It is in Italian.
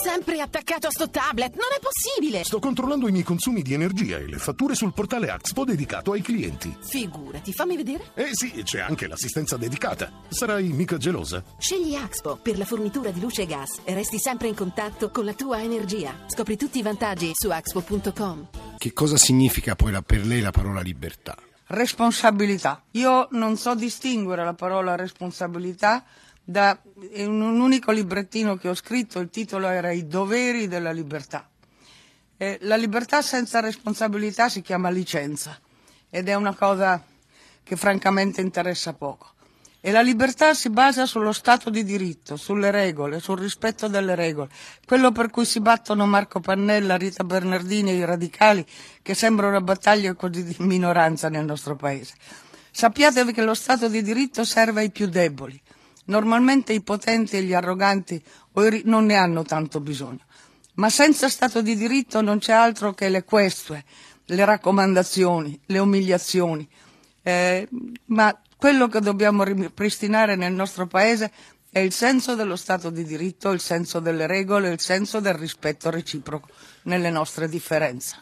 Sempre attaccato a sto tablet, non è possibile! Sto controllando i miei consumi di energia e le fatture sul portale Axpo dedicato ai clienti. Figurati, fammi vedere. Eh sì, c'è anche l'assistenza dedicata. Sarai mica gelosa? Scegli Axpo per la fornitura di luce e gas e resti sempre in contatto con la tua energia. Scopri tutti i vantaggi su axpo.com. Che cosa significa poi la- per lei la parola libertà? Responsabilità. Io non so distinguere la parola responsabilità da in un unico librettino che ho scritto, il titolo era I doveri della libertà. Eh, la libertà senza responsabilità si chiama licenza ed è una cosa che francamente interessa poco. E la libertà si basa sullo Stato di diritto, sulle regole, sul rispetto delle regole. Quello per cui si battono Marco Pannella, Rita Bernardini e i radicali, che sembra una battaglia così di minoranza nel nostro paese. Sappiatevi che lo Stato di diritto serve ai più deboli. Normalmente i potenti e gli arroganti non ne hanno tanto bisogno. Ma senza Stato di diritto non c'è altro che le questue, le raccomandazioni, le umiliazioni. Eh, ma quello che dobbiamo ripristinare nel nostro Paese è il senso dello Stato di diritto, il senso delle regole, il senso del rispetto reciproco nelle nostre differenze.